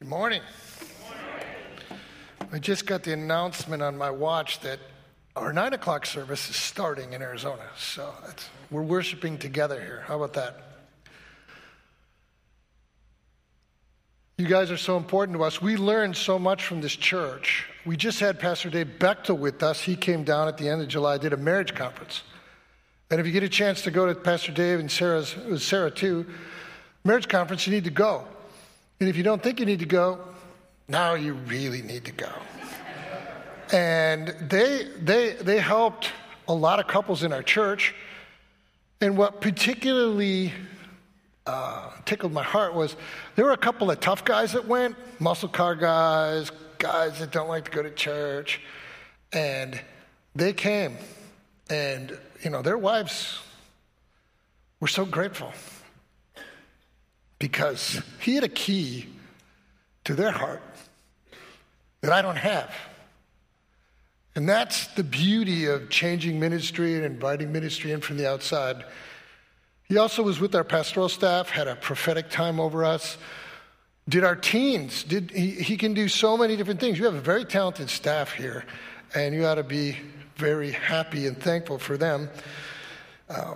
Good morning. I just got the announcement on my watch that our nine o'clock service is starting in Arizona. So we're worshiping together here. How about that? You guys are so important to us. We learned so much from this church. We just had Pastor Dave Bechtel with us. He came down at the end of July, did a marriage conference. And if you get a chance to go to Pastor Dave and Sarah's, Sarah too, marriage conference, you need to go. And if you don't think you need to go, now you really need to go. And they, they, they helped a lot of couples in our church. And what particularly uh, tickled my heart was there were a couple of tough guys that went, muscle car guys, guys that don't like to go to church. And they came. And, you know, their wives were so grateful because he had a key to their heart that I don't have. And that's the beauty of changing ministry and inviting ministry in from the outside. He also was with our pastoral staff, had a prophetic time over us, did our teens. Did, he, he can do so many different things. You have a very talented staff here, and you ought to be very happy and thankful for them. Uh,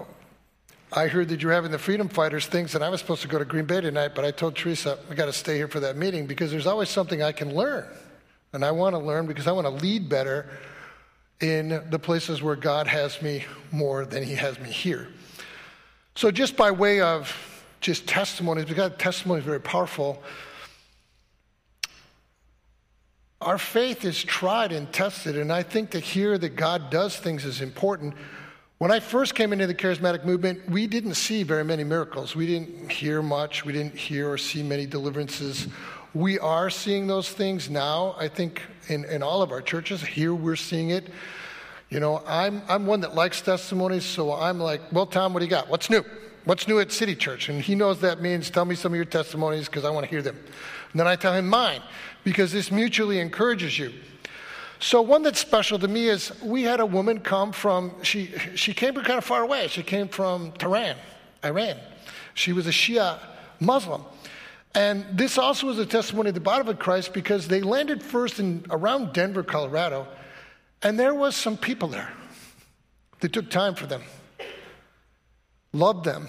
I heard that you're having the Freedom Fighters things, and I was supposed to go to Green Bay tonight, but I told Teresa I got to stay here for that meeting because there's always something I can learn. And I want to learn because I want to lead better in the places where God has me more than He has me here. So, just by way of just testimonies, because testimony is very powerful. Our faith is tried and tested, and I think to hear that God does things is important. When I first came into the charismatic movement, we didn't see very many miracles. We didn't hear much. We didn't hear or see many deliverances. We are seeing those things now, I think, in, in all of our churches. Here we're seeing it. You know, I'm, I'm one that likes testimonies, so I'm like, well, Tom, what do you got? What's new? What's new at City Church? And he knows that means tell me some of your testimonies because I want to hear them. And then I tell him mine because this mutually encourages you. So one that's special to me is we had a woman come from she she came from kind of far away. She came from Tehran, Iran. She was a Shia Muslim. And this also was a testimony of the body of Christ because they landed first in around Denver, Colorado, and there was some people there. They took time for them, loved them,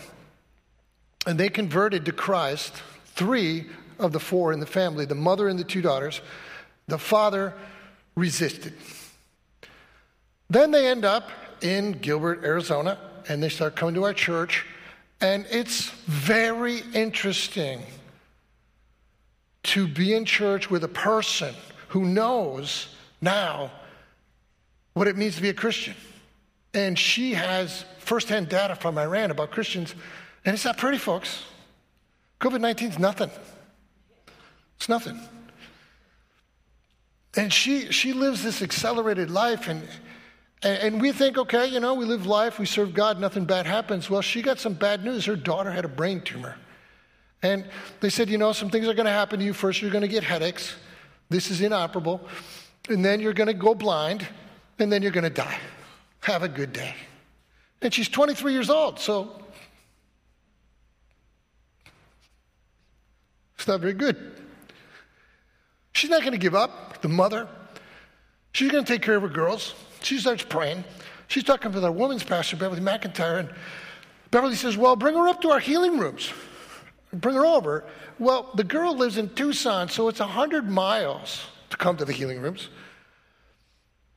and they converted to Christ. Three of the four in the family, the mother and the two daughters, the father resisted. Then they end up in Gilbert, Arizona, and they start coming to our church. And it's very interesting to be in church with a person who knows now what it means to be a Christian. And she has firsthand data from Iran about Christians. And it's not pretty, folks. COVID 19 is nothing. It's nothing. And she, she lives this accelerated life, and, and we think, okay, you know, we live life, we serve God, nothing bad happens. Well, she got some bad news. Her daughter had a brain tumor. And they said, you know, some things are going to happen to you. First, you're going to get headaches. This is inoperable. And then you're going to go blind, and then you're going to die. Have a good day. And she's 23 years old, so it's not very good. She's not going to give up, the mother. She's going to take care of her girls. She starts praying. She's talking with our women's pastor, Beverly McIntyre, and Beverly says, Well, bring her up to our healing rooms. Bring her over. Well, the girl lives in Tucson, so it's 100 miles to come to the healing rooms.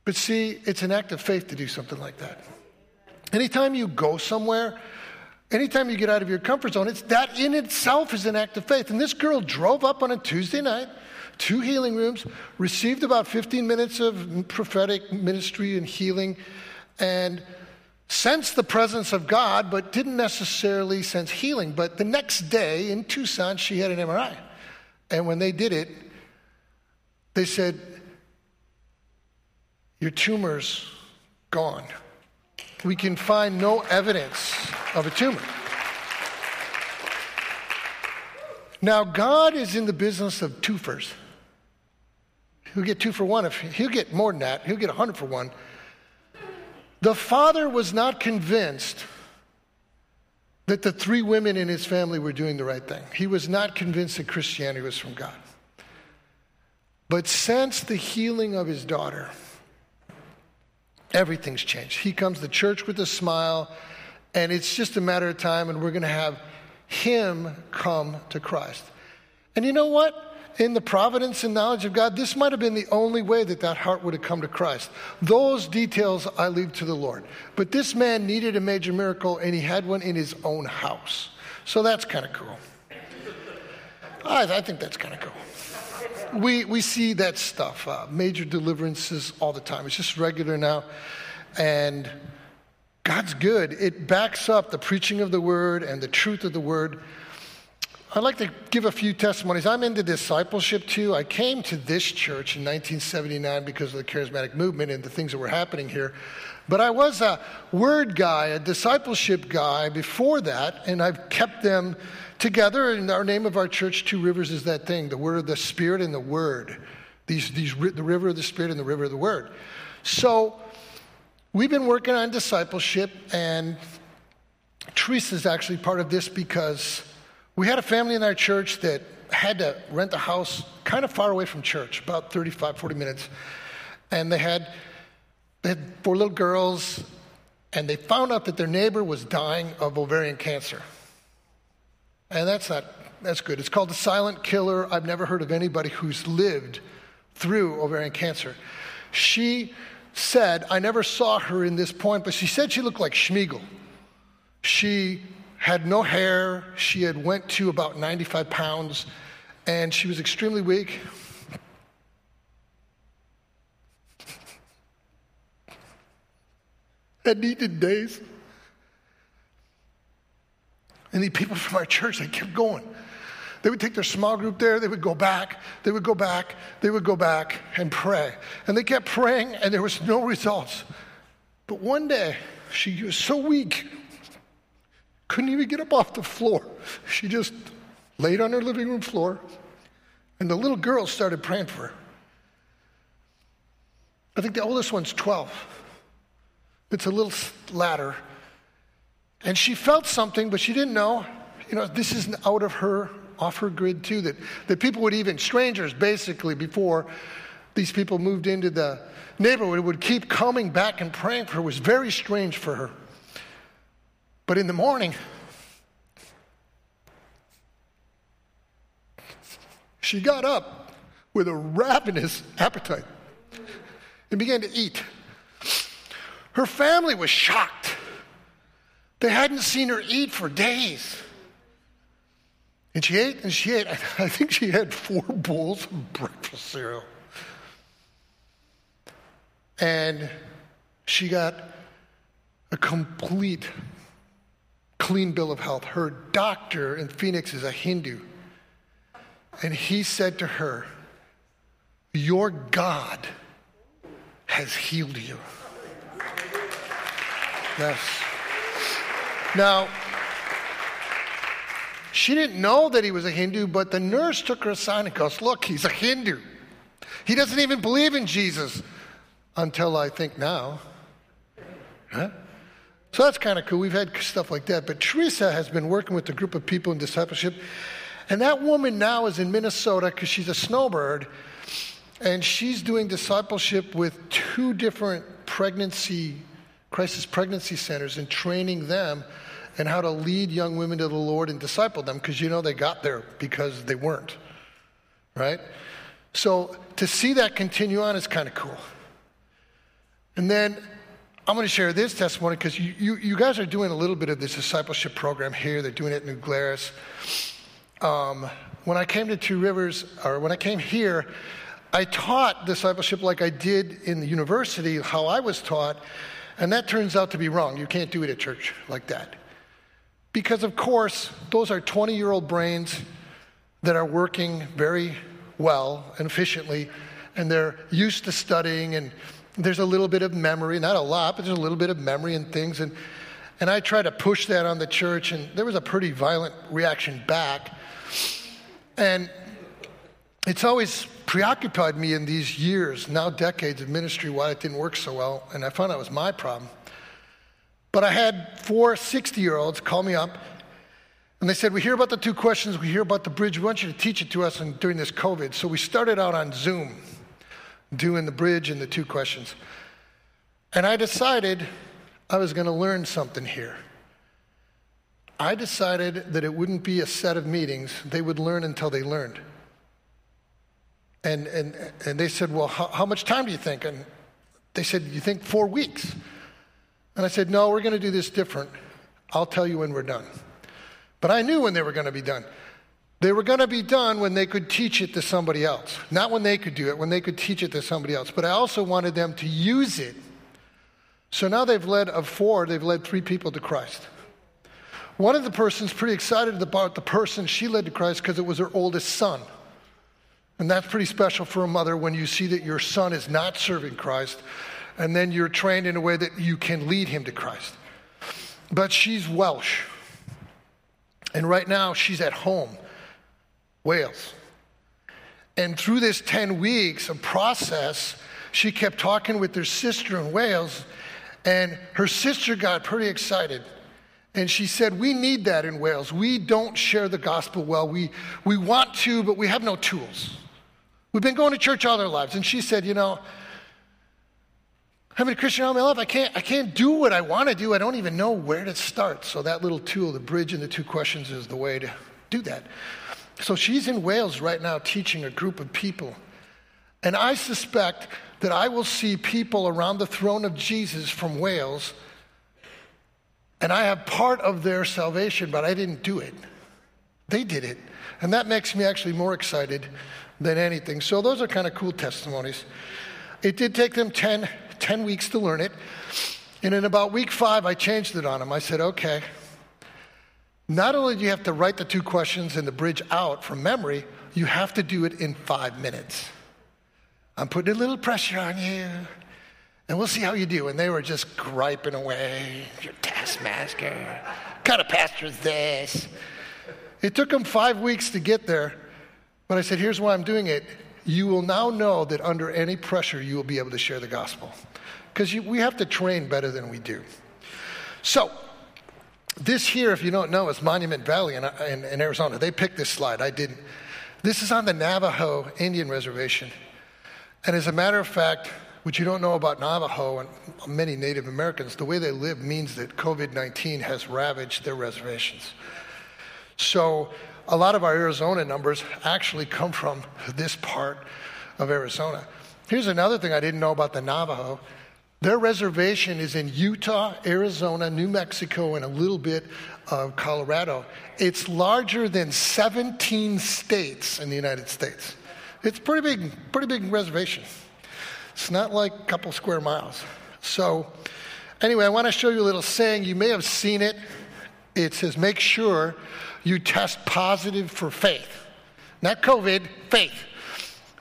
But see, it's an act of faith to do something like that. Anytime you go somewhere, anytime you get out of your comfort zone, it's that in itself is an act of faith. And this girl drove up on a Tuesday night two healing rooms, received about 15 minutes of prophetic ministry and healing, and sensed the presence of God, but didn't necessarily sense healing. But the next day in Tucson, she had an MRI. And when they did it, they said, Your tumor's gone. We can find no evidence of a tumor. Now, God is in the business of twofers. He'll get two for one. If he'll get more than that, he'll get a hundred for one. The father was not convinced that the three women in his family were doing the right thing. He was not convinced that Christianity was from God. But since the healing of his daughter, everything's changed. He comes to church with a smile, and it's just a matter of time, and we're going to have him come to Christ. And you know what? In the providence and knowledge of God, this might have been the only way that that heart would have come to Christ. Those details I leave to the Lord. But this man needed a major miracle, and he had one in his own house. So that's kind of cool. I, I, think that's kind of cool. We, we see that stuff, uh, major deliverances all the time. It's just regular now. And God's good. It backs up the preaching of the word and the truth of the word. I'd like to give a few testimonies. I'm into discipleship too. I came to this church in 1979 because of the charismatic movement and the things that were happening here. But I was a word guy, a discipleship guy before that, and I've kept them together. And our name of our church, Two Rivers, is that thing the word of the Spirit and the Word. These, these, the river of the Spirit and the river of the Word. So we've been working on discipleship, and Teresa's actually part of this because we had a family in our church that had to rent a house kind of far away from church, about 35, 40 minutes. And they had, they had four little girls, and they found out that their neighbor was dying of ovarian cancer. And that's not, that's good. It's called the silent killer. I've never heard of anybody who's lived through ovarian cancer. She said, I never saw her in this point, but she said she looked like Sméagol. She had no hair. She had went to about 95 pounds, and she was extremely weak. had needed days. And the people from our church, they kept going. They would take their small group there, they would go back, they would go back, they would go back and pray. And they kept praying, and there was no results. But one day, she was so weak, couldn't even get up off the floor. She just laid on her living room floor, and the little girls started praying for her. I think the oldest one's 12. It's a little ladder. And she felt something, but she didn't know. You know, this is out of her, off her grid too, that, that people would even, strangers basically, before these people moved into the neighborhood, would keep coming back and praying for her. It was very strange for her. But in the morning, she got up with a ravenous appetite and began to eat. Her family was shocked. They hadn't seen her eat for days. And she ate and she ate. I think she had four bowls of breakfast cereal. And she got a complete clean bill of health. Her doctor in Phoenix is a Hindu. And he said to her, Your God has healed you. Yes. Now, she didn't know that he was a Hindu, but the nurse took her aside and goes, Look, he's a Hindu. He doesn't even believe in Jesus until I think now. Huh? So that's kind of cool. We've had stuff like that. But Teresa has been working with a group of people in discipleship. And that woman now is in Minnesota because she's a snowbird. And she's doing discipleship with two different pregnancy, crisis pregnancy centers and training them and how to lead young women to the Lord and disciple them because you know they got there because they weren't. Right? So to see that continue on is kind of cool. And then I'm going to share this testimony because you, you, you, guys are doing a little bit of this discipleship program here. They're doing it in New Glarus. Um, when I came to Two Rivers, or when I came here, I taught discipleship like I did in the university, how I was taught, and that turns out to be wrong. You can't do it at church like that. Because, of course, those are 20 year old brains that are working very well and efficiently, and they're used to studying and there's a little bit of memory, not a lot, but there's a little bit of memory and things. And, and I try to push that on the church, and there was a pretty violent reaction back. And it's always preoccupied me in these years, now decades of ministry, why it didn't work so well. And I found that was my problem. But I had four 60 year olds call me up And they said, We hear about the two questions, we hear about the bridge, we want you to teach it to us during this COVID. So we started out on Zoom doing the bridge and the two questions. And I decided I was going to learn something here. I decided that it wouldn't be a set of meetings, they would learn until they learned. And, and, and they said, Well, how, how much time do you think? And they said, You think four weeks? And I said, No, we're going to do this different. I'll tell you when we're done. But I knew when they were going to be done. They were going to be done when they could teach it to somebody else. Not when they could do it, when they could teach it to somebody else. But I also wanted them to use it. So now they've led, of four, they've led three people to Christ. One of the persons pretty excited about the person she led to Christ because it was her oldest son. And that's pretty special for a mother when you see that your son is not serving Christ and then you're trained in a way that you can lead him to Christ. But she's Welsh. And right now, she's at home, Wales. And through this 10 weeks of process, she kept talking with her sister in Wales, and her sister got pretty excited. And she said, We need that in Wales. We don't share the gospel well. We, we want to, but we have no tools. We've been going to church all our lives. And she said, You know, I've been a Christian all my life. I can't, I can't do what I want to do. I don't even know where to start. So that little tool, the bridge and the two questions, is the way to do that. So she's in Wales right now teaching a group of people. And I suspect that I will see people around the throne of Jesus from Wales, and I have part of their salvation, but I didn't do it. They did it. And that makes me actually more excited than anything. So those are kind of cool testimonies. It did take them 10 10 weeks to learn it. And in about week five, I changed it on them. I said, okay, not only do you have to write the two questions and the bridge out from memory, you have to do it in five minutes. I'm putting a little pressure on you, and we'll see how you do. And they were just griping away. Your taskmaster. What kind of pastor is this? It took them five weeks to get there, but I said, here's why I'm doing it. You will now know that under any pressure, you will be able to share the gospel because we have to train better than we do. So, this here, if you don't know, is Monument Valley in, in, in Arizona. They picked this slide. I didn't. This is on the Navajo Indian Reservation. And as a matter of fact, what you don't know about Navajo and many Native Americans, the way they live means that COVID 19 has ravaged their reservations. So, a lot of our Arizona numbers actually come from this part of Arizona. Here's another thing I didn't know about the Navajo their reservation is in Utah, Arizona, New Mexico, and a little bit of Colorado. It's larger than 17 states in the United States. It's pretty big, pretty big reservation. It's not like a couple square miles. So, anyway, I want to show you a little saying. You may have seen it. It says, "Make sure you test positive for faith." Not COVID, faith.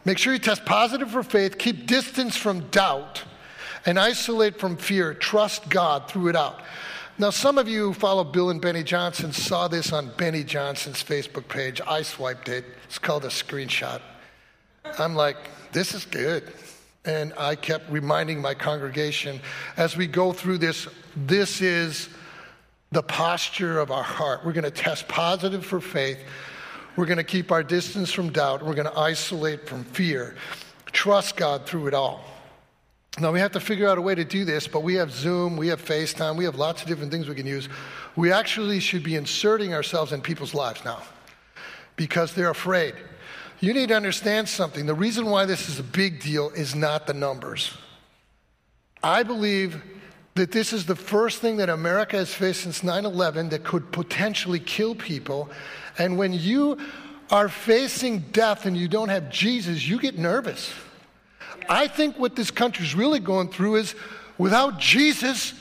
Make sure you test positive for faith. Keep distance from doubt and isolate from fear. Trust God through it out. Now, some of you who follow Bill and Beni Johnson saw this on Beni Johnson's Facebook page. I swiped it. It's called a screenshot. I'm like, this is good. And I kept reminding my congregation as we go through this, this is the posture of our heart. We're going to test positive for faith. We're going to keep our distance from doubt. We're going to isolate from fear. Trust God through it all. Now, we have to figure out a way to do this, but we have Zoom, we have FaceTime, we have lots of different things we can use. We actually should be inserting ourselves in people's lives now because they're afraid. You need to understand something. The reason why this is a big deal is not the numbers. I believe that this is the first thing that America has faced since 9 11 that could potentially kill people. And when you are facing death and you don't have Jesus, you get nervous. I think what this country is really going through is without Jesus,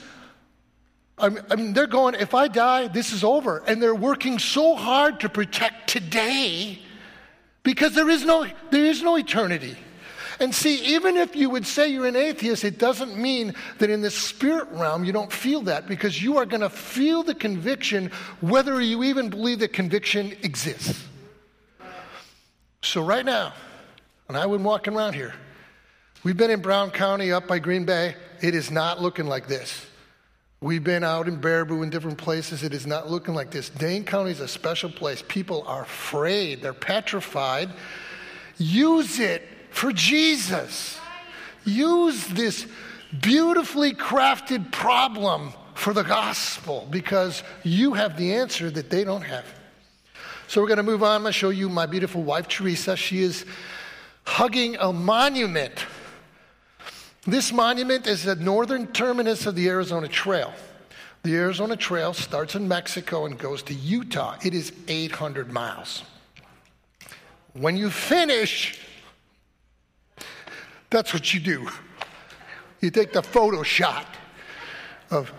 I mean, they're going, if I die, this is over. And they're working so hard to protect today because there is no, there is no eternity. And see, even if you would say you're an atheist, it doesn't mean that in the spirit realm you don't feel that because you are going to feel the conviction whether you even believe that conviction exists. So, right now, and I've been walking around here, We've been in Brown County up by Green Bay. It is not looking like this. We've been out in Baraboo in different places. It is not looking like this. Dane County is a special place. People are afraid, they're petrified. Use it for Jesus. Use this beautifully crafted problem for the gospel because you have the answer that they don't have. So we're going to move on. I'm going to show you my beautiful wife, Teresa. She is hugging a monument this monument is the northern terminus of the Arizona Trail. The Arizona Trail starts in Mexico and goes to Utah. It is 800 miles. When you finish, that's what you do. You take the photo shot of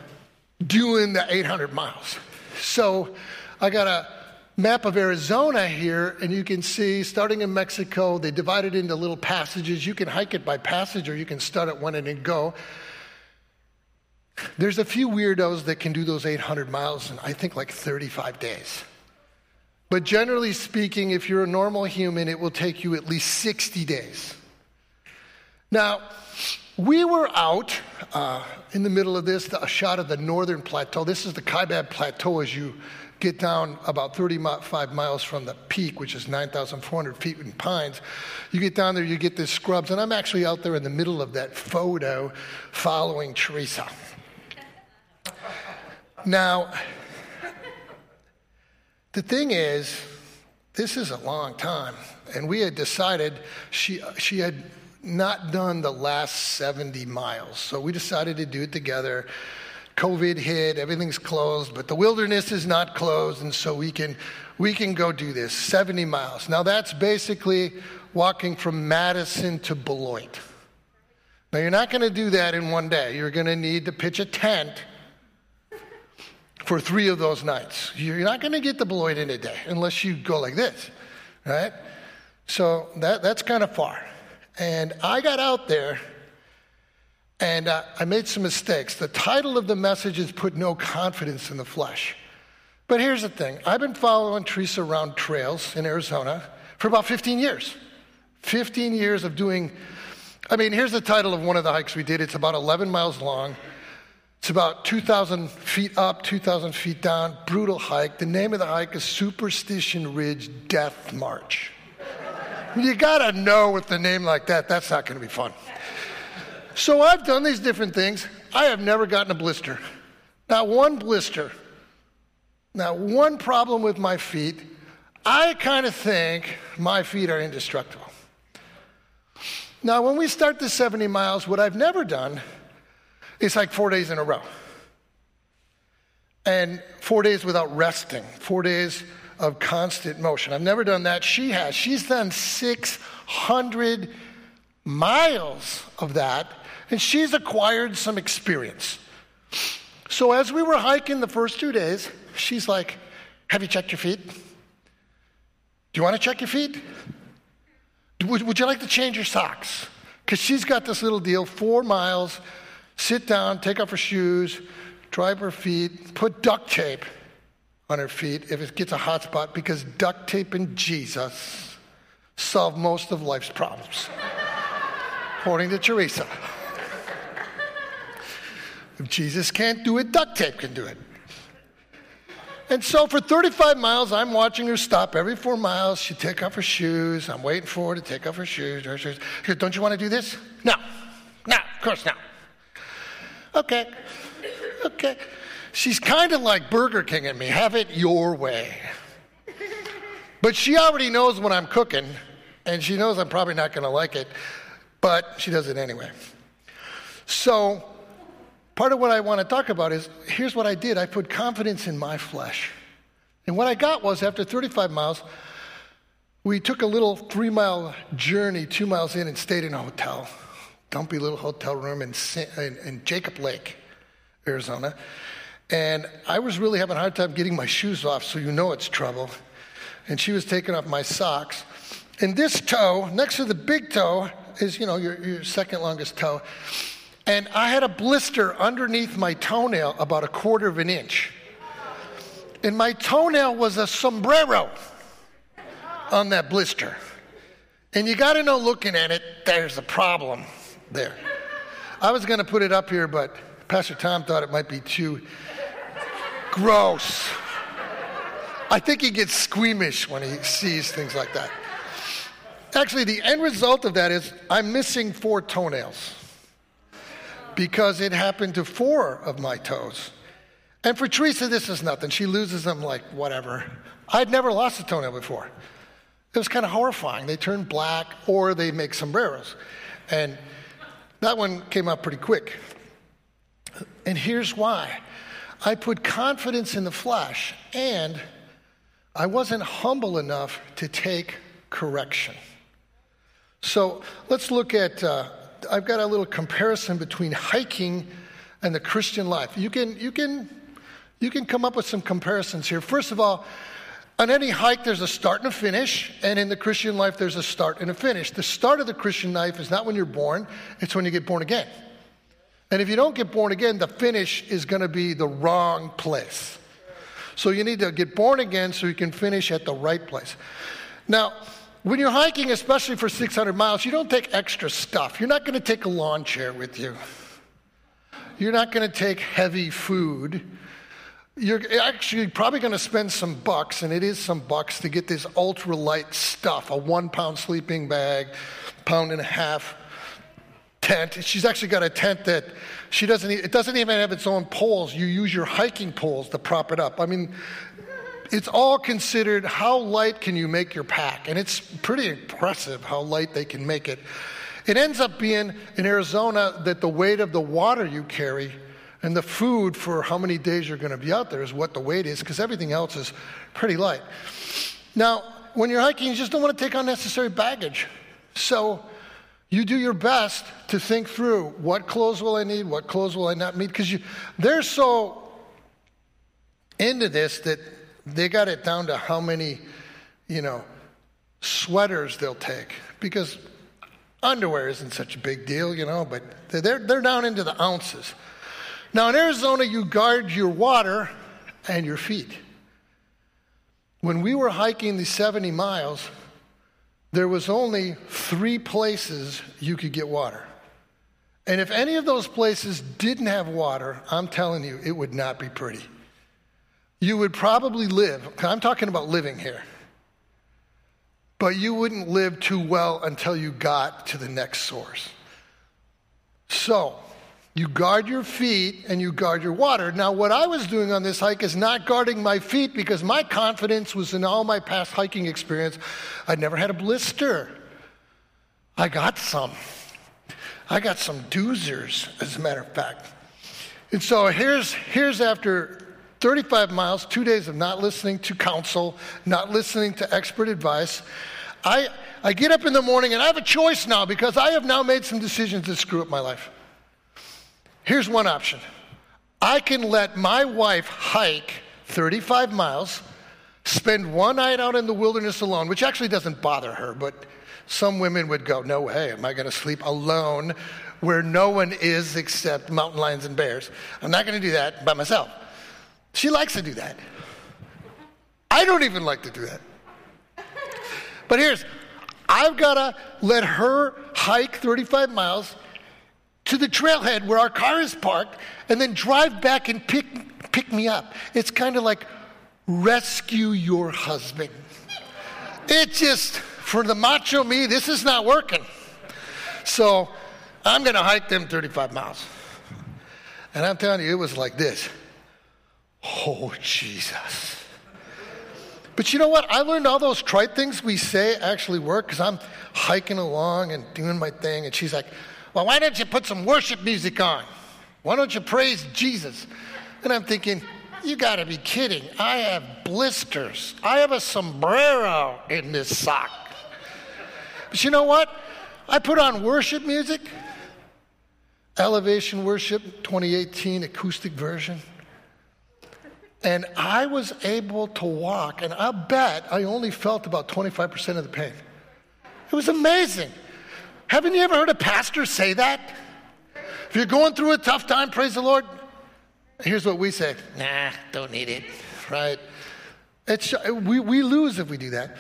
doing the 800 miles. So I got a map of Arizona here, and you can see starting in Mexico, they divide it into little passages. You can hike it by passage, or you can start at one and then go. There's a few weirdos that can do those 800 miles in, I think, like 35 days. But generally speaking, if you're a normal human, it will take you at least 60 days. Now, we were out uh, in the middle of this, a shot of the northern plateau. This is the Kaibab Plateau as you get down about 35 miles from the peak, which is 9,400 feet in pines. You get down there, you get this scrubs, and I'm actually out there in the middle of that photo following Teresa. Now, the thing is, this is a long time, and we had decided she, she had not done the last 70 miles, so we decided to do it together. COVID hit, everything's closed, but the wilderness is not closed, and so we can we can go do this 70 miles. Now that's basically walking from Madison to Beloit. Now you're not going to do that in one day. You're going to need to pitch a tent for three of those nights. You're not going to get to Beloit in a day unless you go like this, right? So that, that's kind of far. And I got out there and uh, I made some mistakes. The title of the message is Put No Confidence in the Flesh. But here's the thing I've been following Teresa around trails in Arizona for about 15 years. 15 years of doing, I mean, here's the title of one of the hikes we did. It's about 11 miles long. It's about 2,000 feet up, 2,000 feet down, brutal hike. The name of the hike is Superstition Ridge Death March. you gotta know with a name like that, that's not gonna be fun. So I've done these different things. I have never gotten a blister. Not one blister. Not one problem with my feet. I kind of think my feet are indestructible. Now, when we start the 70 miles, what I've never done is like four days in a row. And four days without resting, four days of constant motion. I've never done that. She has. She's done 600 miles of that and she's acquired some experience. So as we were hiking the first two days, she's like, Have you checked your feet? Do you want to check your feet? Would, would you like to change your socks? Because she's got this little deal four miles, sit down, take off her shoes, dry her feet, put duct tape on her feet if it gets a hot spot, because duct tape and Jesus solve most of life's problems, according to Teresa. If Jesus can't do it, duct tape can do it. And so for 35 miles, I'm watching her stop every four miles. She take off her shoes. I'm waiting for her to take off her shoes. Her shoes. Don't you want to do this? No. No, of course not. Okay. Okay. She's kind of like Burger King at me. Have it your way. But she already knows when I'm cooking, and she knows I'm probably not going to like it, but she does it anyway. So part of what I want to talk about is here's what I did I put confidence in my flesh. And what I got was after 35 miles, we took a little three mile journey, two miles in, and stayed in a hotel, dumpy little hotel room in, in, in Jacob Lake, Arizona. And I was really having a hard time getting my shoes off, so you know it's trouble. And she was taking off my socks. And this toe, next to the big toe, is, you know, your, your second longest toe. And I had a blister underneath my toenail about a quarter of an inch. And my toenail was a sombrero on that blister. And you got to know looking at it, there's a problem there. I was going to put it up here, but Pastor Tom thought it might be too gross. I think he gets squeamish when he sees things like that. Actually, the end result of that is I'm missing four toenails because it happened to four of my toes. And for Teresa, this is nothing. She loses them like whatever. I'd never lost a toenail before. It was kind of horrifying. They turn black or they make sombreros. And that one came out pretty quick. And here's why I put confidence in the flesh, and I wasn't humble enough to take correction. So let's look at, uh, I've got a little comparison between hiking and the Christian life. You can, you, can, you can come up with some comparisons here. First of all, on any hike, there's a start and a finish, and in the Christian life, there's a start and a finish. The start of the Christian life is not when you're born, it's when you get born again. And if you don't get born again, the finish is going to be the wrong place. So you need to get born again so you can finish at the right place. Now, when you're hiking, especially for 600 miles, you don't take extra stuff. You're not going to take a lawn chair with you. You're not going to take heavy food. You're actually probably going to spend some bucks, and it is some bucks, to get this ultralight stuff a one pound sleeping bag, pound and a half tent. She's actually got a tent that she doesn't, it doesn't even have its own poles. You use your hiking poles to prop it up. I mean, it's all considered how light can you make your pack? And it's pretty impressive how light they can make it. It ends up being in Arizona that the weight of the water you carry and the food for how many days you're going to be out there is what the weight is because everything else is pretty light. Now, when you're hiking, you just don't want to take unnecessary baggage. So you do your best to think through what clothes will I need, what clothes will I not need, because they're so into this that they got it down to how many, you know, sweaters they'll take because underwear isn't such a big deal, you know, but they're, they're down into the ounces. Now, in Arizona, you guard your water and your feet. When we were hiking the 70 miles, there was only three places you could get water. And if any of those places didn't have water, I'm telling you, it would not be pretty you would probably live, I'm talking about living here, but you wouldn't live too well until you got to the next source. So, you guard your feet and you guard your water. Now, what I was doing on this hike is not guarding my feet because my confidence was in all my past hiking experience. I'd never had a blister. I got some. I got some doozers, as a matter of fact. And so here's, here's after 35 miles, two days of not listening to counsel, not listening to expert advice. I, I get up in the morning and I have a choice now because I have now made some decisions that screw up my life. Here's one option I can let my wife hike 35 miles, spend one night out in the wilderness alone, which actually doesn't bother her, but some women would go, No way, am I going to sleep alone where no one is except mountain lions and bears? I'm not going to do that by myself. She likes to do that. I don't even like to do that. But here's I've got to let her hike 35 miles to the trailhead where our car is parked and then drive back and pick, pick me up. It's kind of like rescue your husband. It just, for the macho me, this is not working. So I'm going to hike them 35 miles. And I'm telling you, it was like this. Oh, Jesus. But you know what? I learned all those trite things we say actually work because I'm hiking along and doing my thing. And she's like, Well, why don't you put some worship music on? Why don't you praise Jesus? And I'm thinking, You got to be kidding. I have blisters, I have a sombrero in this sock. But you know what? I put on worship music, Elevation Worship 2018 acoustic version. And I was able to walk, and I bet I only felt about 25% of the pain. It was amazing. Haven't you ever heard a pastor say that? If you're going through a tough time, praise the Lord. Here's what we say nah, don't need it, right? It's, we, we lose if we do that.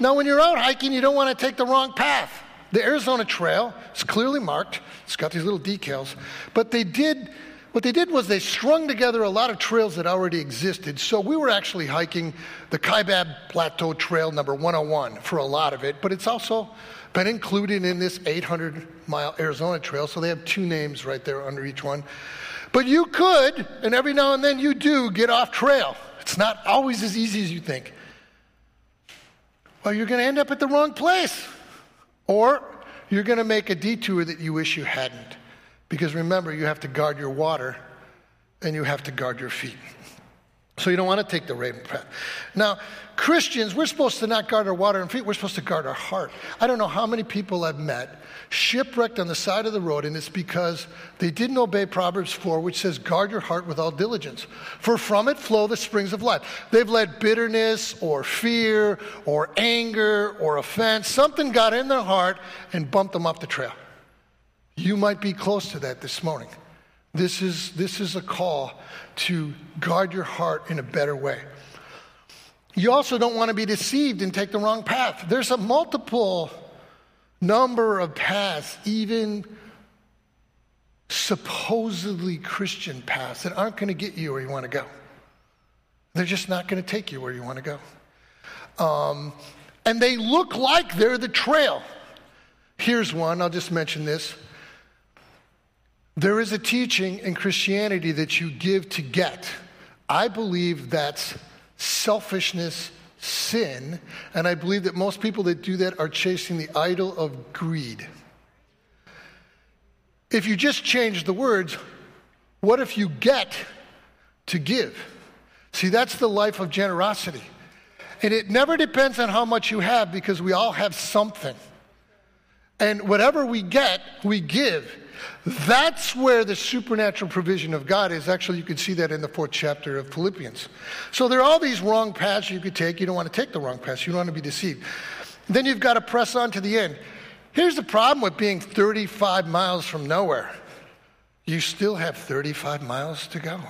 Now, when you're out hiking, you don't want to take the wrong path. The Arizona Trail is clearly marked, it's got these little decals, but they did what they did was they strung together a lot of trails that already existed. So we were actually hiking the Kaibab Plateau Trail number 101 for a lot of it, but it's also been included in this 800 mile Arizona trail. So they have two names right there under each one. But you could, and every now and then you do, get off trail. It's not always as easy as you think. Well, you're going to end up at the wrong place. Or you're going to make a detour that you wish you hadn't. Because remember, you have to guard your water and you have to guard your feet. So you don't want to take the raven path. Now, Christians, we're supposed to not guard our water and feet, we're supposed to guard our heart. I don't know how many people I've met shipwrecked on the side of the road, and it's because they didn't obey Proverbs 4, which says, Guard your heart with all diligence, for from it flow the springs of life. They've let bitterness or fear or anger or offense, something got in their heart and bumped them off the trail. You might be close to that this morning. This is, this is a call to guard your heart in a better way. You also don't want to be deceived and take the wrong path. There's a multiple number of paths, even supposedly Christian paths, that aren't going to get you where you want to go. They're just not going to take you where you want to go. Um, and they look like they're the trail. Here's one, I'll just mention this. There is a teaching in Christianity that you give to get. I believe that's selfishness, sin, and I believe that most people that do that are chasing the idol of greed. If you just change the words, what if you get to give? See, that's the life of generosity. And it never depends on how much you have because we all have something. And whatever we get, we give. That's where the supernatural provision of God is. Actually, you can see that in the fourth chapter of Philippians. So there are all these wrong paths you could take. You don't want to take the wrong paths, you don't want to be deceived. Then you've got to press on to the end. Here's the problem with being 35 miles from nowhere you still have 35 miles to go.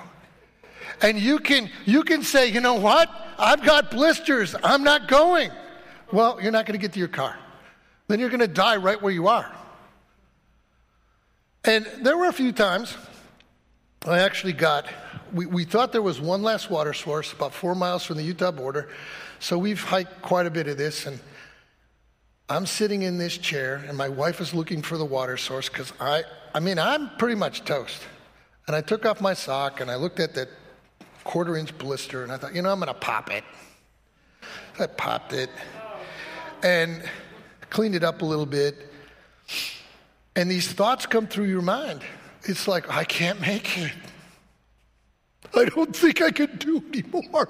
And you can, you can say, you know what? I've got blisters. I'm not going. Well, you're not going to get to your car. Then you're going to die right where you are. And there were a few times I actually got, we, we thought there was one last water source about four miles from the Utah border. So we've hiked quite a bit of this. And I'm sitting in this chair, and my wife is looking for the water source because I, I mean, I'm pretty much toast. And I took off my sock and I looked at that quarter inch blister and I thought, you know, I'm going to pop it. I popped it and cleaned it up a little bit. And these thoughts come through your mind. It's like, I can't make it. I don't think I can do anymore.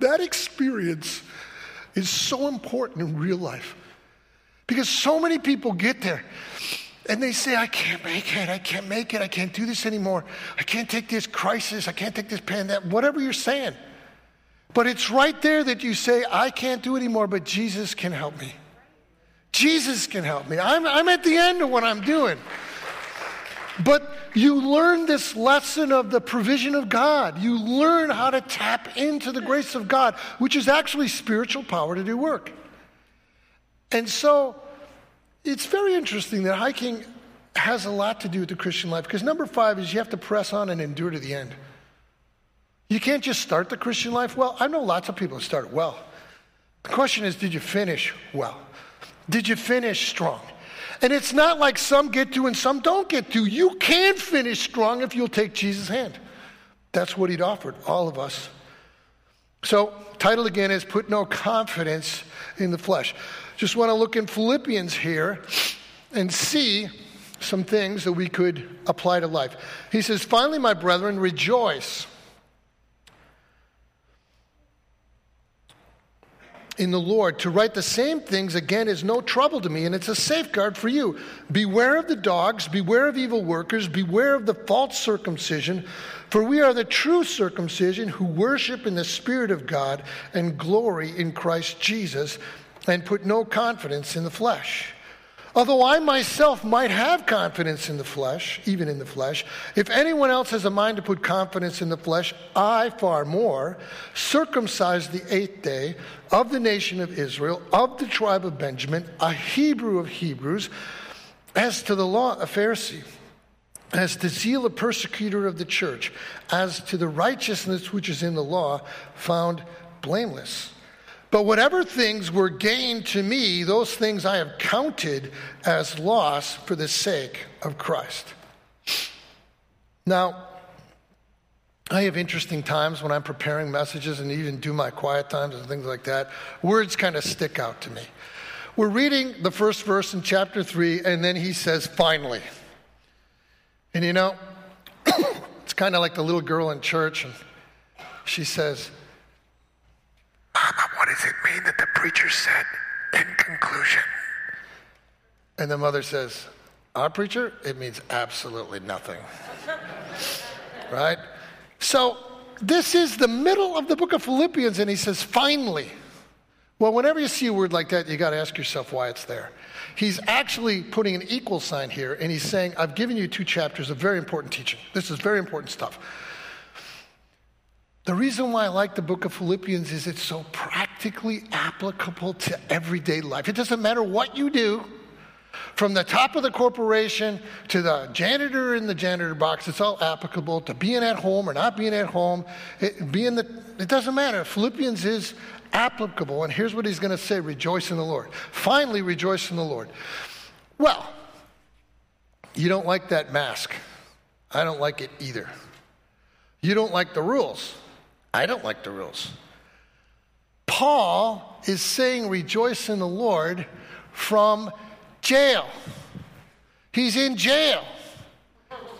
That experience is so important in real life because so many people get there and they say, I can't make it, I can't make it, I can't do this anymore, I can't take this crisis, I can't take this pandemic, whatever you're saying. But it's right there that you say, I can't do anymore, but Jesus can help me. Jesus can help me. I'm, I'm at the end of what I'm doing. But you learn this lesson of the provision of God. You learn how to tap into the grace of God, which is actually spiritual power to do work. And so it's very interesting that hiking has a lot to do with the Christian life because number five is you have to press on and endure to the end. You can't just start the Christian life well. I know lots of people that start well. The question is, did you finish well? Did you finish strong? And it's not like some get to and some don't get to. You can finish strong if you'll take Jesus' hand. That's what he'd offered all of us. So, title again is Put No Confidence in the Flesh. Just want to look in Philippians here and see some things that we could apply to life. He says, Finally, my brethren, rejoice. In the Lord. To write the same things again is no trouble to me, and it's a safeguard for you. Beware of the dogs, beware of evil workers, beware of the false circumcision, for we are the true circumcision who worship in the Spirit of God and glory in Christ Jesus and put no confidence in the flesh. Although I myself might have confidence in the flesh, even in the flesh, if anyone else has a mind to put confidence in the flesh, I far more, circumcised the eighth day of the nation of Israel, of the tribe of Benjamin, a Hebrew of Hebrews, As to the law, a Pharisee, as to zeal, a persecutor of the church, as to the righteousness which is in the law, found blameless. But whatever things were gained to me, those things I have counted as loss for the sake of Christ. Now, I have interesting times when I'm preparing messages and even do my quiet times and things like that. Words kind of stick out to me. We're reading the first verse in chapter 3, and then he says, finally. And you know, it's kind of like the little girl in church, and she says, What does it mean that the preacher said in conclusion? And the mother says, Our preacher? It means absolutely nothing. right? So, this is the middle of the book of Philippians, and he says, finally. Well, whenever you see a word like that, you got to ask yourself why it's there. He's actually putting an equal sign here, and he's saying, I've given you two chapters of very important teaching. This is very important stuff. The reason why I like the book of Philippians is it's so practically applicable to everyday life. It doesn't matter what you do, from the top of the corporation to the janitor in the janitor box, it's all applicable to being at home or not being at home. It, being the, it doesn't matter. Philippians is applicable. And here's what he's going to say rejoice in the Lord. Finally, rejoice in the Lord. Well, you don't like that mask. I don't like it either. You don't like the rules. I don't like the rules. Paul is saying rejoice in the Lord from jail. He's in jail.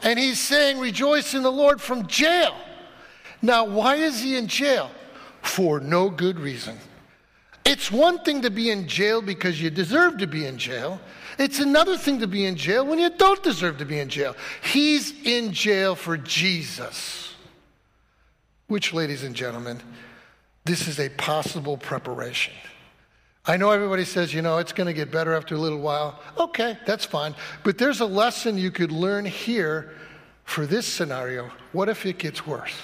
And he's saying rejoice in the Lord from jail. Now, why is he in jail? For no good reason. It's one thing to be in jail because you deserve to be in jail. It's another thing to be in jail when you don't deserve to be in jail. He's in jail for Jesus. Which, ladies and gentlemen, this is a possible preparation. I know everybody says, you know, it's going to get better after a little while. Okay, that's fine. But there's a lesson you could learn here for this scenario. What if it gets worse?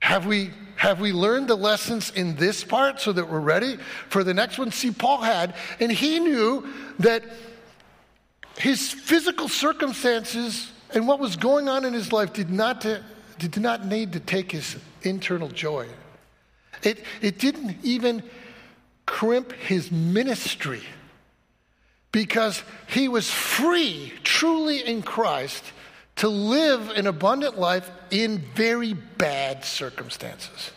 Have we, have we learned the lessons in this part so that we're ready for the next one? See, Paul had, and he knew that his physical circumstances and what was going on in his life did not did not need to take his internal joy. It, it didn't even crimp his ministry because he was free, truly in Christ, to live an abundant life in very bad circumstances.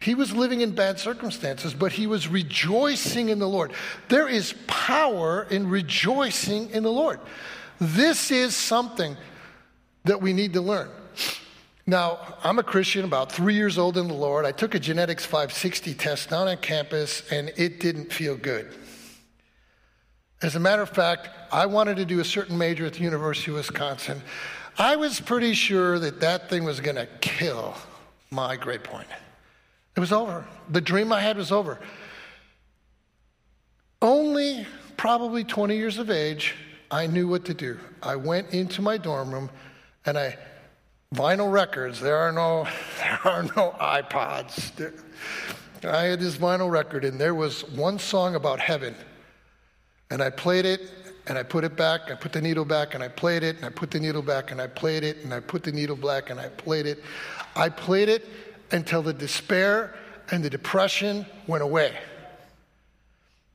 He was living in bad circumstances, but he was rejoicing in the Lord. There is power in rejoicing in the Lord. This is something that we need to learn. Now, I'm a Christian, about three years old in the Lord. I took a genetics 560 test down on campus, and it didn't feel good. As a matter of fact, I wanted to do a certain major at the University of Wisconsin. I was pretty sure that that thing was going to kill my grade point. It was over. The dream I had was over. Only probably 20 years of age, I knew what to do. I went into my dorm room and I vinyl records. There are no, there are no iPods. There, I had this vinyl record, and there was one song about heaven. And I played it, and I put it back. I put the needle back, and I played it, and I put the needle back, and I played it, and I put the needle back, and I played it. I played it until the despair and the depression went away.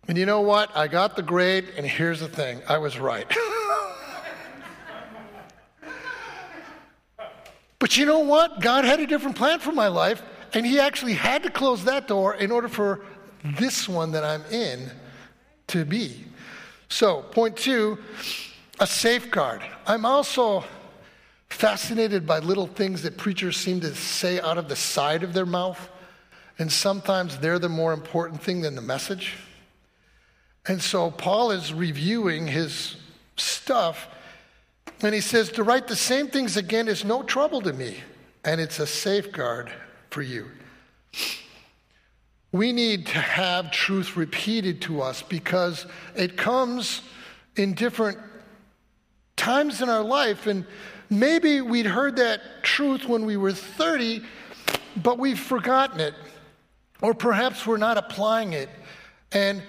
And you know what? I got the grade, and here's the thing I was right. But you know what? God had a different plan for my life, and He actually had to close that door in order for this one that I'm in to be. So, point two, a safeguard. I'm also fascinated by little things that preachers seem to say out of the side of their mouth, and sometimes they're the more important thing than the message. And so, Paul is reviewing his stuff and he says, To write the same things again is no trouble to me, and it's a safeguard for you. We need to have truth repeated to us because it comes in different times in our life. And maybe we'd heard that truth when we were 30, but we've forgotten it. Or perhaps we're not applying it. And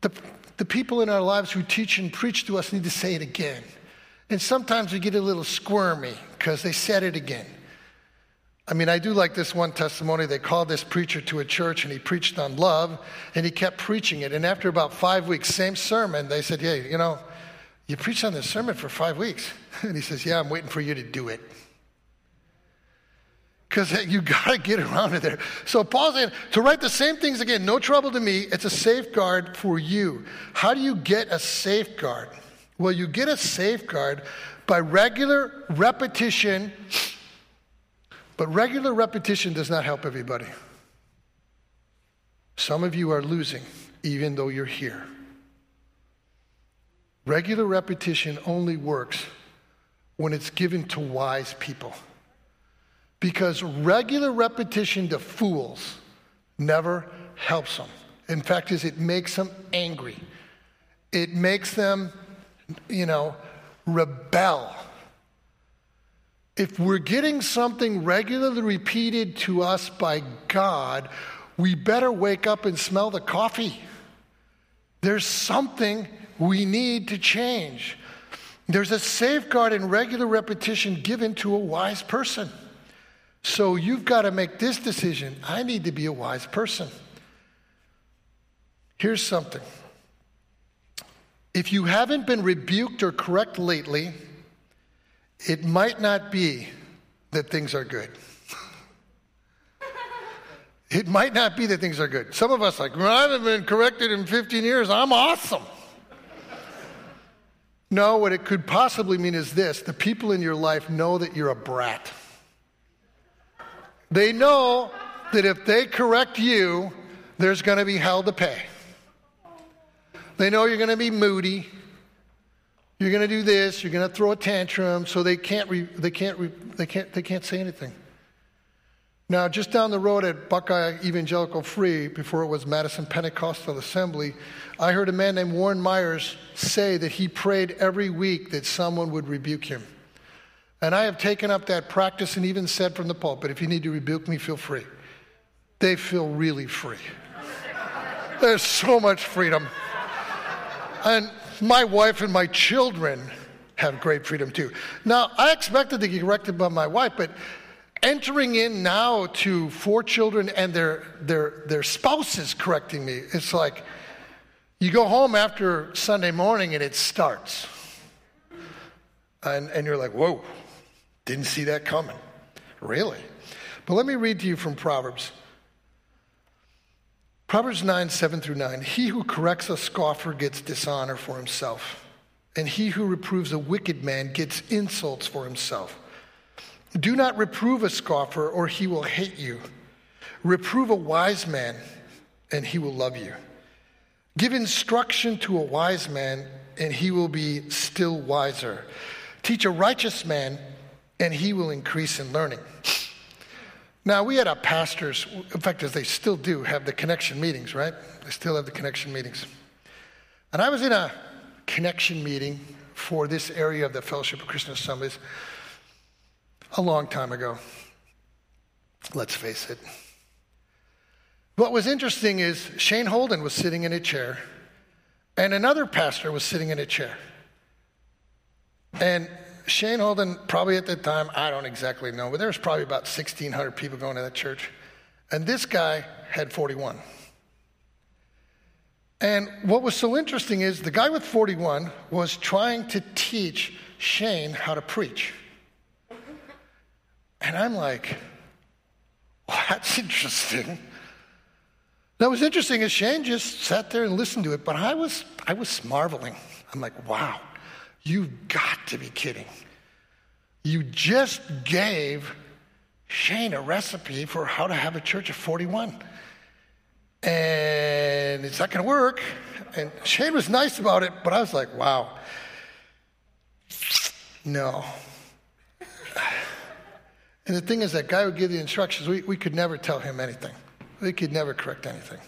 the the people in our lives who teach and preach to us need to say it again. And sometimes we get a little squirmy because they said it again. I mean, I do like this one testimony. They called this preacher to a church and he preached on love and he kept preaching it. And after about five weeks, same sermon, they said, Hey, you know, you preached on this sermon for five weeks. And he says, Yeah, I'm waiting for you to do it. Because you got to get around to there. So Paul's saying, to write the same things again, no trouble to me, it's a safeguard for you. How do you get a safeguard? Well, you get a safeguard by regular repetition but regular repetition does not help everybody. Some of you are losing, even though you're here. Regular repetition only works when it's given to wise people. Because regular repetition to fools never helps them. In fact, is it makes them angry. It makes them, you know, rebel if we're getting something regularly repeated to us by God, we better wake up and smell the coffee. There's something we need to change. There's a safeguard in regular repetition given to a wise person. So you've got to make this decision I need to be a wise person. Here's something if you haven't been rebuked or correct lately, it might not be that things are good. it might not be that things are good. Some of us like, well, I haven't been corrected in 15 years. I'm awesome. no, what it could possibly mean is this the people in your life know that you're a brat. They know that if they correct you, there's going to be hell to pay. They know you're going to be moody. You're going to do this. You're going to throw a tantrum. So they can't, re, they, can't re, they, can't, they can't say anything. Now, just down the road at Buckeye Evangelical Free, before it was Madison Pentecostal Assembly, I heard a man named Warren Myers say that he prayed every week that someone would rebuke him. And I have taken up that practice and even said from the pulpit, if you need to rebuke me, feel free. They feel really free. There's so much freedom. And my wife and my children have great freedom too. Now, I expected to get corrected by my wife, but entering in now to four children and their, their, their spouses correcting me, it's like you go home after Sunday morning and it starts. And, and you're like, whoa, didn't see that coming. Really? But let me read to you from Proverbs. Proverbs 9, 7 through 9. He who corrects a scoffer gets dishonor for himself, and he who reproves a wicked man gets insults for himself. Do not reprove a scoffer, or he will hate you. Reprove a wise man, and he will love you. Give instruction to a wise man, and he will be still wiser. Teach a righteous man, and he will increase in learning. Now, we had our pastors, in fact, as they still do, have the connection meetings, right? They still have the connection meetings. And I was in a connection meeting for this area of the Fellowship of Christian Assemblies a long time ago. Let's face it. What was interesting is Shane Holden was sitting in a chair, and another pastor was sitting in a chair. And Shane Holden, probably at the time, I don't exactly know, but there was probably about 1,600 people going to that church. And this guy had 41. And what was so interesting is the guy with 41 was trying to teach Shane how to preach. And I'm like, well, that's interesting. That was interesting as Shane just sat there and listened to it, but I was, I was marveling. I'm like, wow, You've got to be kidding. You just gave Shane a recipe for how to have a church of 41. And it's not going to work. And Shane was nice about it, but I was like, wow. No. And the thing is, that guy would give the instructions. We, we could never tell him anything, we could never correct anything.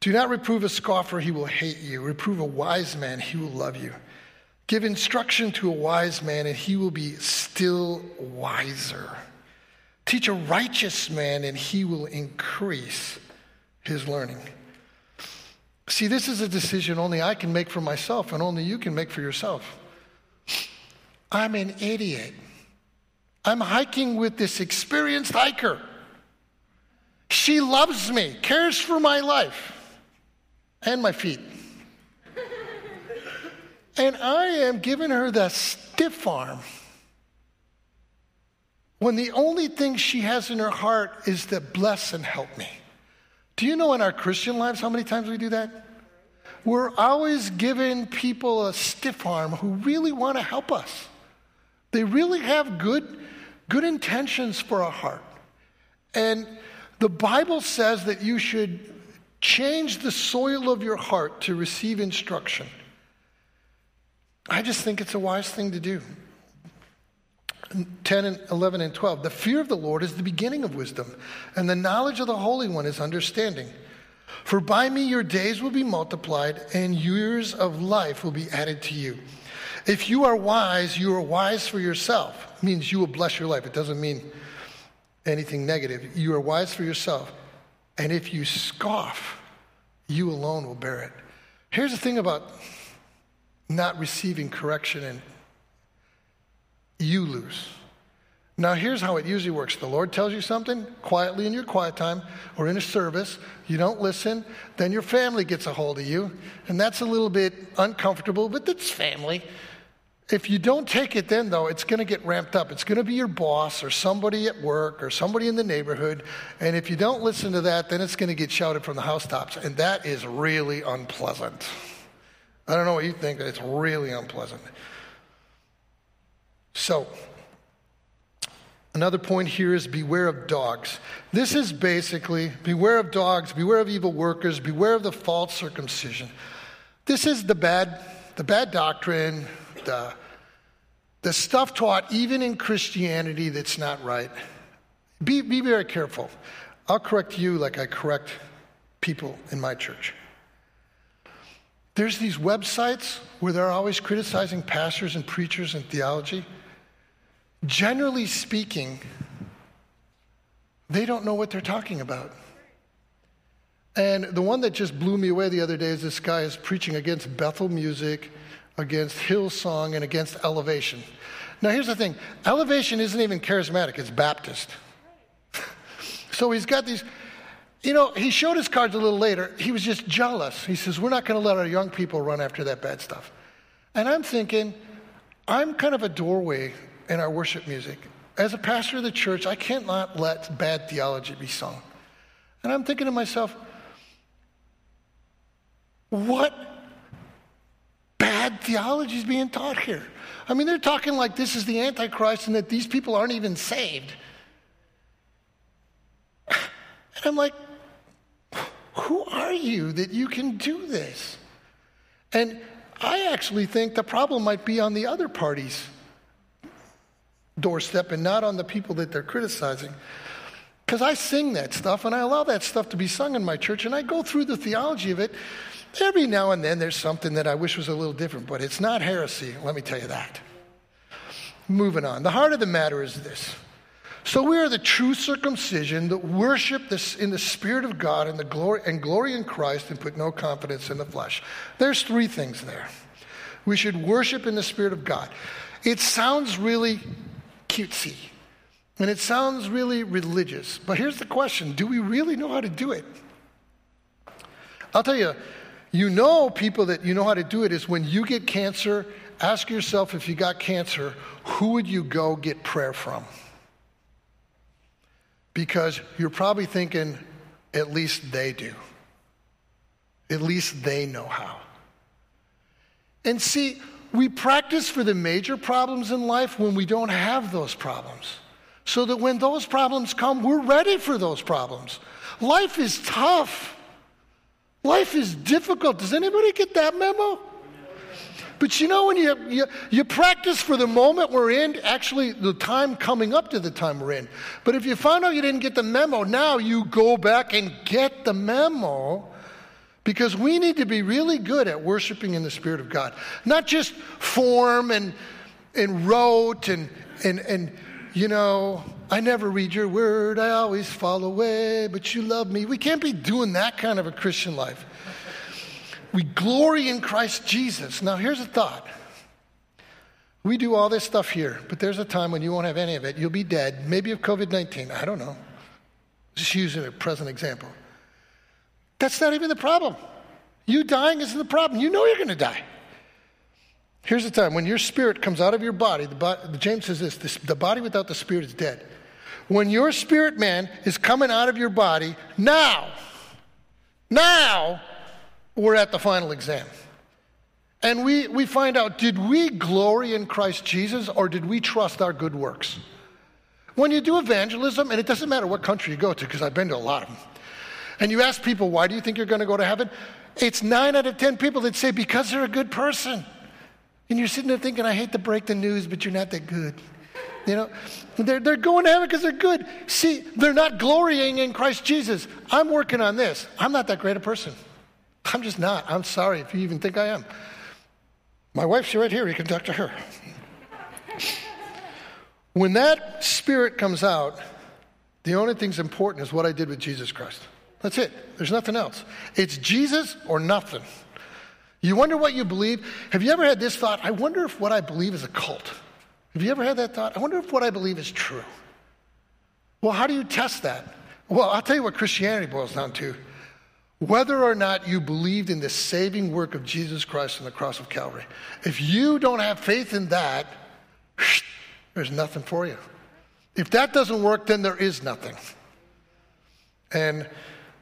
Do not reprove a scoffer, he will hate you. Reprove a wise man, he will love you. Give instruction to a wise man, and he will be still wiser. Teach a righteous man, and he will increase his learning. See, this is a decision only I can make for myself and only you can make for yourself. I'm an idiot. I'm hiking with this experienced hiker. She loves me, cares for my life and my feet. And I am giving her the stiff arm when the only thing she has in her heart is to bless and help me. Do you know in our Christian lives how many times we do that? We're always giving people a stiff arm who really want to help us. They really have good, good intentions for our heart. And the Bible says that you should change the soil of your heart to receive instruction. I just think it's a wise thing to do. 10 and 11 and 12. The fear of the Lord is the beginning of wisdom, and the knowledge of the Holy One is understanding. For by me your days will be multiplied, and years of life will be added to you. If you are wise, you are wise for yourself. It means you will bless your life. It doesn't mean anything negative. You are wise for yourself. And if you scoff, you alone will bear it. Here's the thing about not receiving correction and you lose. Now, here's how it usually works the Lord tells you something quietly in your quiet time or in a service, you don't listen, then your family gets a hold of you, and that's a little bit uncomfortable, but that's family. If you don't take it then, though, it's going to get ramped up. It's going to be your boss or somebody at work or somebody in the neighborhood. And if you don't listen to that, then it's going to get shouted from the housetops. And that is really unpleasant. I don't know what you think, but it's really unpleasant. So, another point here is beware of dogs. This is basically beware of dogs, beware of evil workers, beware of the false circumcision. This is the bad, the bad doctrine, the, the stuff taught even in Christianity that's not right. Be, be very careful. I'll correct you like I correct people in my church. There's these websites where they're always criticizing pastors and preachers and theology. Generally speaking, they don't know what they're talking about. And the one that just blew me away the other day is this guy is preaching against Bethel music, against Hillsong, and against elevation. Now, here's the thing elevation isn't even charismatic, it's Baptist. so he's got these, you know, he showed his cards a little later. He was just jealous. He says, We're not going to let our young people run after that bad stuff. And I'm thinking, I'm kind of a doorway in our worship music. As a pastor of the church, I cannot let bad theology be sung. And I'm thinking to myself, what bad theology is being taught here? I mean, they're talking like this is the Antichrist and that these people aren't even saved. And I'm like, who are you that you can do this? And I actually think the problem might be on the other party's doorstep and not on the people that they're criticizing. Because I sing that stuff and I allow that stuff to be sung in my church and I go through the theology of it. Every now and then there's something that I wish was a little different, but it's not heresy, let me tell you that. Moving on. The heart of the matter is this. So we are the true circumcision that worship this in the Spirit of God and the glory and glory in Christ and put no confidence in the flesh. There's three things there. We should worship in the Spirit of God. It sounds really cutesy. And it sounds really religious. But here's the question do we really know how to do it? I'll tell you, you know people that you know how to do it is when you get cancer, ask yourself if you got cancer, who would you go get prayer from? Because you're probably thinking, at least they do. At least they know how. And see, we practice for the major problems in life when we don't have those problems. So that when those problems come, we're ready for those problems. Life is tough. Life is difficult. Does anybody get that memo? But you know, when you, you, you, practice for the moment we're in, actually the time coming up to the time we're in. But if you find out you didn't get the memo, now you go back and get the memo because we need to be really good at worshiping in the Spirit of God. Not just form and, and rote and, and, and, you know, I never read your word, I always fall away, but you love me. We can't be doing that kind of a Christian life. We glory in Christ Jesus. Now, here's a thought. We do all this stuff here, but there's a time when you won't have any of it. You'll be dead, maybe of COVID 19. I don't know. Just using a present example. That's not even the problem. You dying isn't the problem. You know you're going to die. Here's the time when your spirit comes out of your body, the body James says this, this the body without the spirit is dead. When your spirit man is coming out of your body, now, now, we're at the final exam. And we, we find out did we glory in Christ Jesus or did we trust our good works? When you do evangelism, and it doesn't matter what country you go to, because I've been to a lot of them, and you ask people, why do you think you're going to go to heaven? It's nine out of 10 people that say, because they're a good person. And you're sitting there thinking, I hate to break the news, but you're not that good. You know, they're, they're going to heaven because they're good. See, they're not glorying in Christ Jesus. I'm working on this. I'm not that great a person. I'm just not. I'm sorry if you even think I am. My wife's right here. You can talk to her. When that spirit comes out, the only thing's important is what I did with Jesus Christ. That's it. There's nothing else. It's Jesus or nothing. You wonder what you believe? Have you ever had this thought? I wonder if what I believe is a cult. Have you ever had that thought? I wonder if what I believe is true. Well, how do you test that? Well, I'll tell you what Christianity boils down to. Whether or not you believed in the saving work of Jesus Christ on the cross of Calvary. If you don't have faith in that, there's nothing for you. If that doesn't work, then there is nothing. And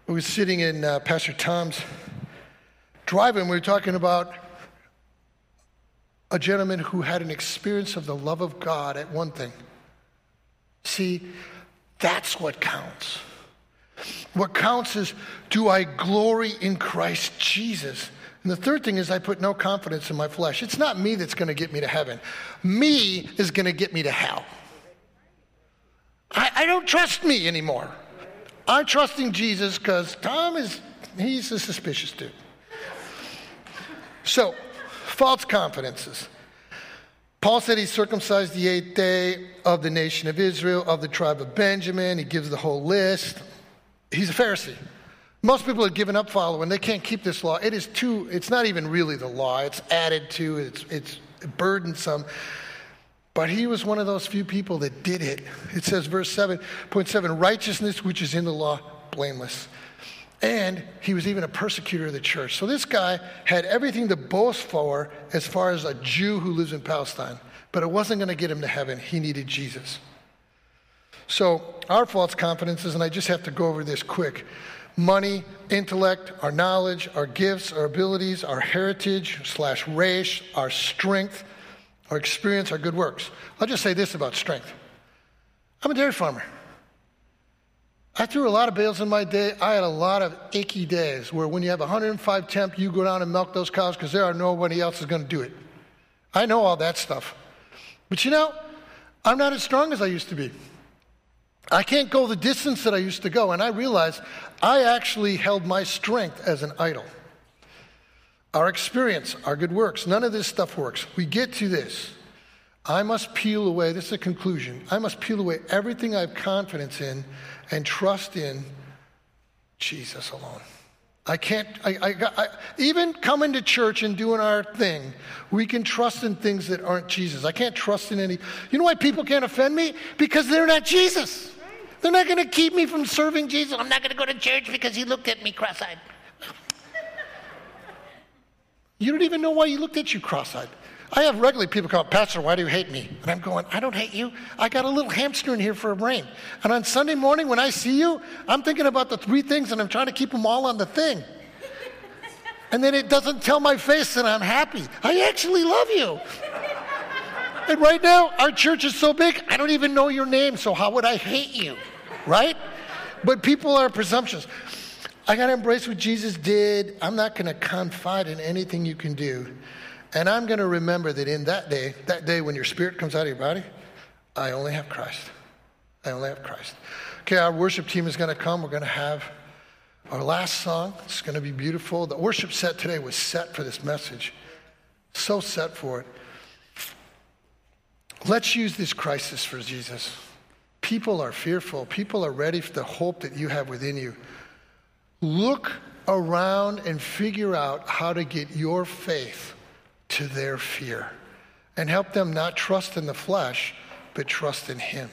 we were sitting in uh, Pastor Tom's driving, we were talking about a gentleman who had an experience of the love of God at one thing. See, that's what counts. What counts is do I glory in Christ Jesus? And the third thing is I put no confidence in my flesh. It's not me that's going to get me to heaven. Me is going to get me to hell. I, I don't trust me anymore. I'm trusting Jesus because Tom is, he's a suspicious dude. So, false confidences. Paul said he circumcised the eighth day of the nation of Israel, of the tribe of Benjamin. He gives the whole list. He's a Pharisee. Most people have given up following. They can't keep this law. It is too, it's not even really the law. It's added to, it's, it's burdensome. But he was one of those few people that did it. It says, verse 7.7 righteousness which is in the law, blameless. And he was even a persecutor of the church. So this guy had everything to boast for as far as a Jew who lives in Palestine. But it wasn't going to get him to heaven. He needed Jesus. So our false confidences, and I just have to go over this quick money, intellect, our knowledge, our gifts, our abilities, our heritage slash race, our strength, our experience, our good works. I'll just say this about strength. I'm a dairy farmer. I threw a lot of bales in my day. I had a lot of achy days where when you have 105 temp, you go down and milk those cows because there are nobody else is going to do it. I know all that stuff. But you know, I'm not as strong as I used to be. I can't go the distance that I used to go. And I realized I actually held my strength as an idol. Our experience, our good works, none of this stuff works. We get to this. I must peel away, this is a conclusion. I must peel away everything I have confidence in and trust in Jesus alone. I can't, I, I, I, even coming to church and doing our thing, we can trust in things that aren't Jesus. I can't trust in any. You know why people can't offend me? Because they're not Jesus. They're not going to keep me from serving Jesus. I'm not going to go to church because he looked at me cross eyed. you don't even know why he looked at you cross eyed. I have regularly people call, Pastor, why do you hate me? And I'm going, I don't hate you. I got a little hamster in here for a brain. And on Sunday morning when I see you, I'm thinking about the three things and I'm trying to keep them all on the thing. And then it doesn't tell my face that I'm happy. I actually love you. And right now, our church is so big, I don't even know your name, so how would I hate you? Right? But people are presumptuous. I got to embrace what Jesus did. I'm not going to confide in anything you can do. And I'm going to remember that in that day, that day when your spirit comes out of your body, I only have Christ. I only have Christ. Okay, our worship team is going to come. We're going to have our last song. It's going to be beautiful. The worship set today was set for this message. So set for it. Let's use this crisis for Jesus. People are fearful. People are ready for the hope that you have within you. look around and figure out how to get your faith to their fear and help them not trust in the flesh, but trust in Him.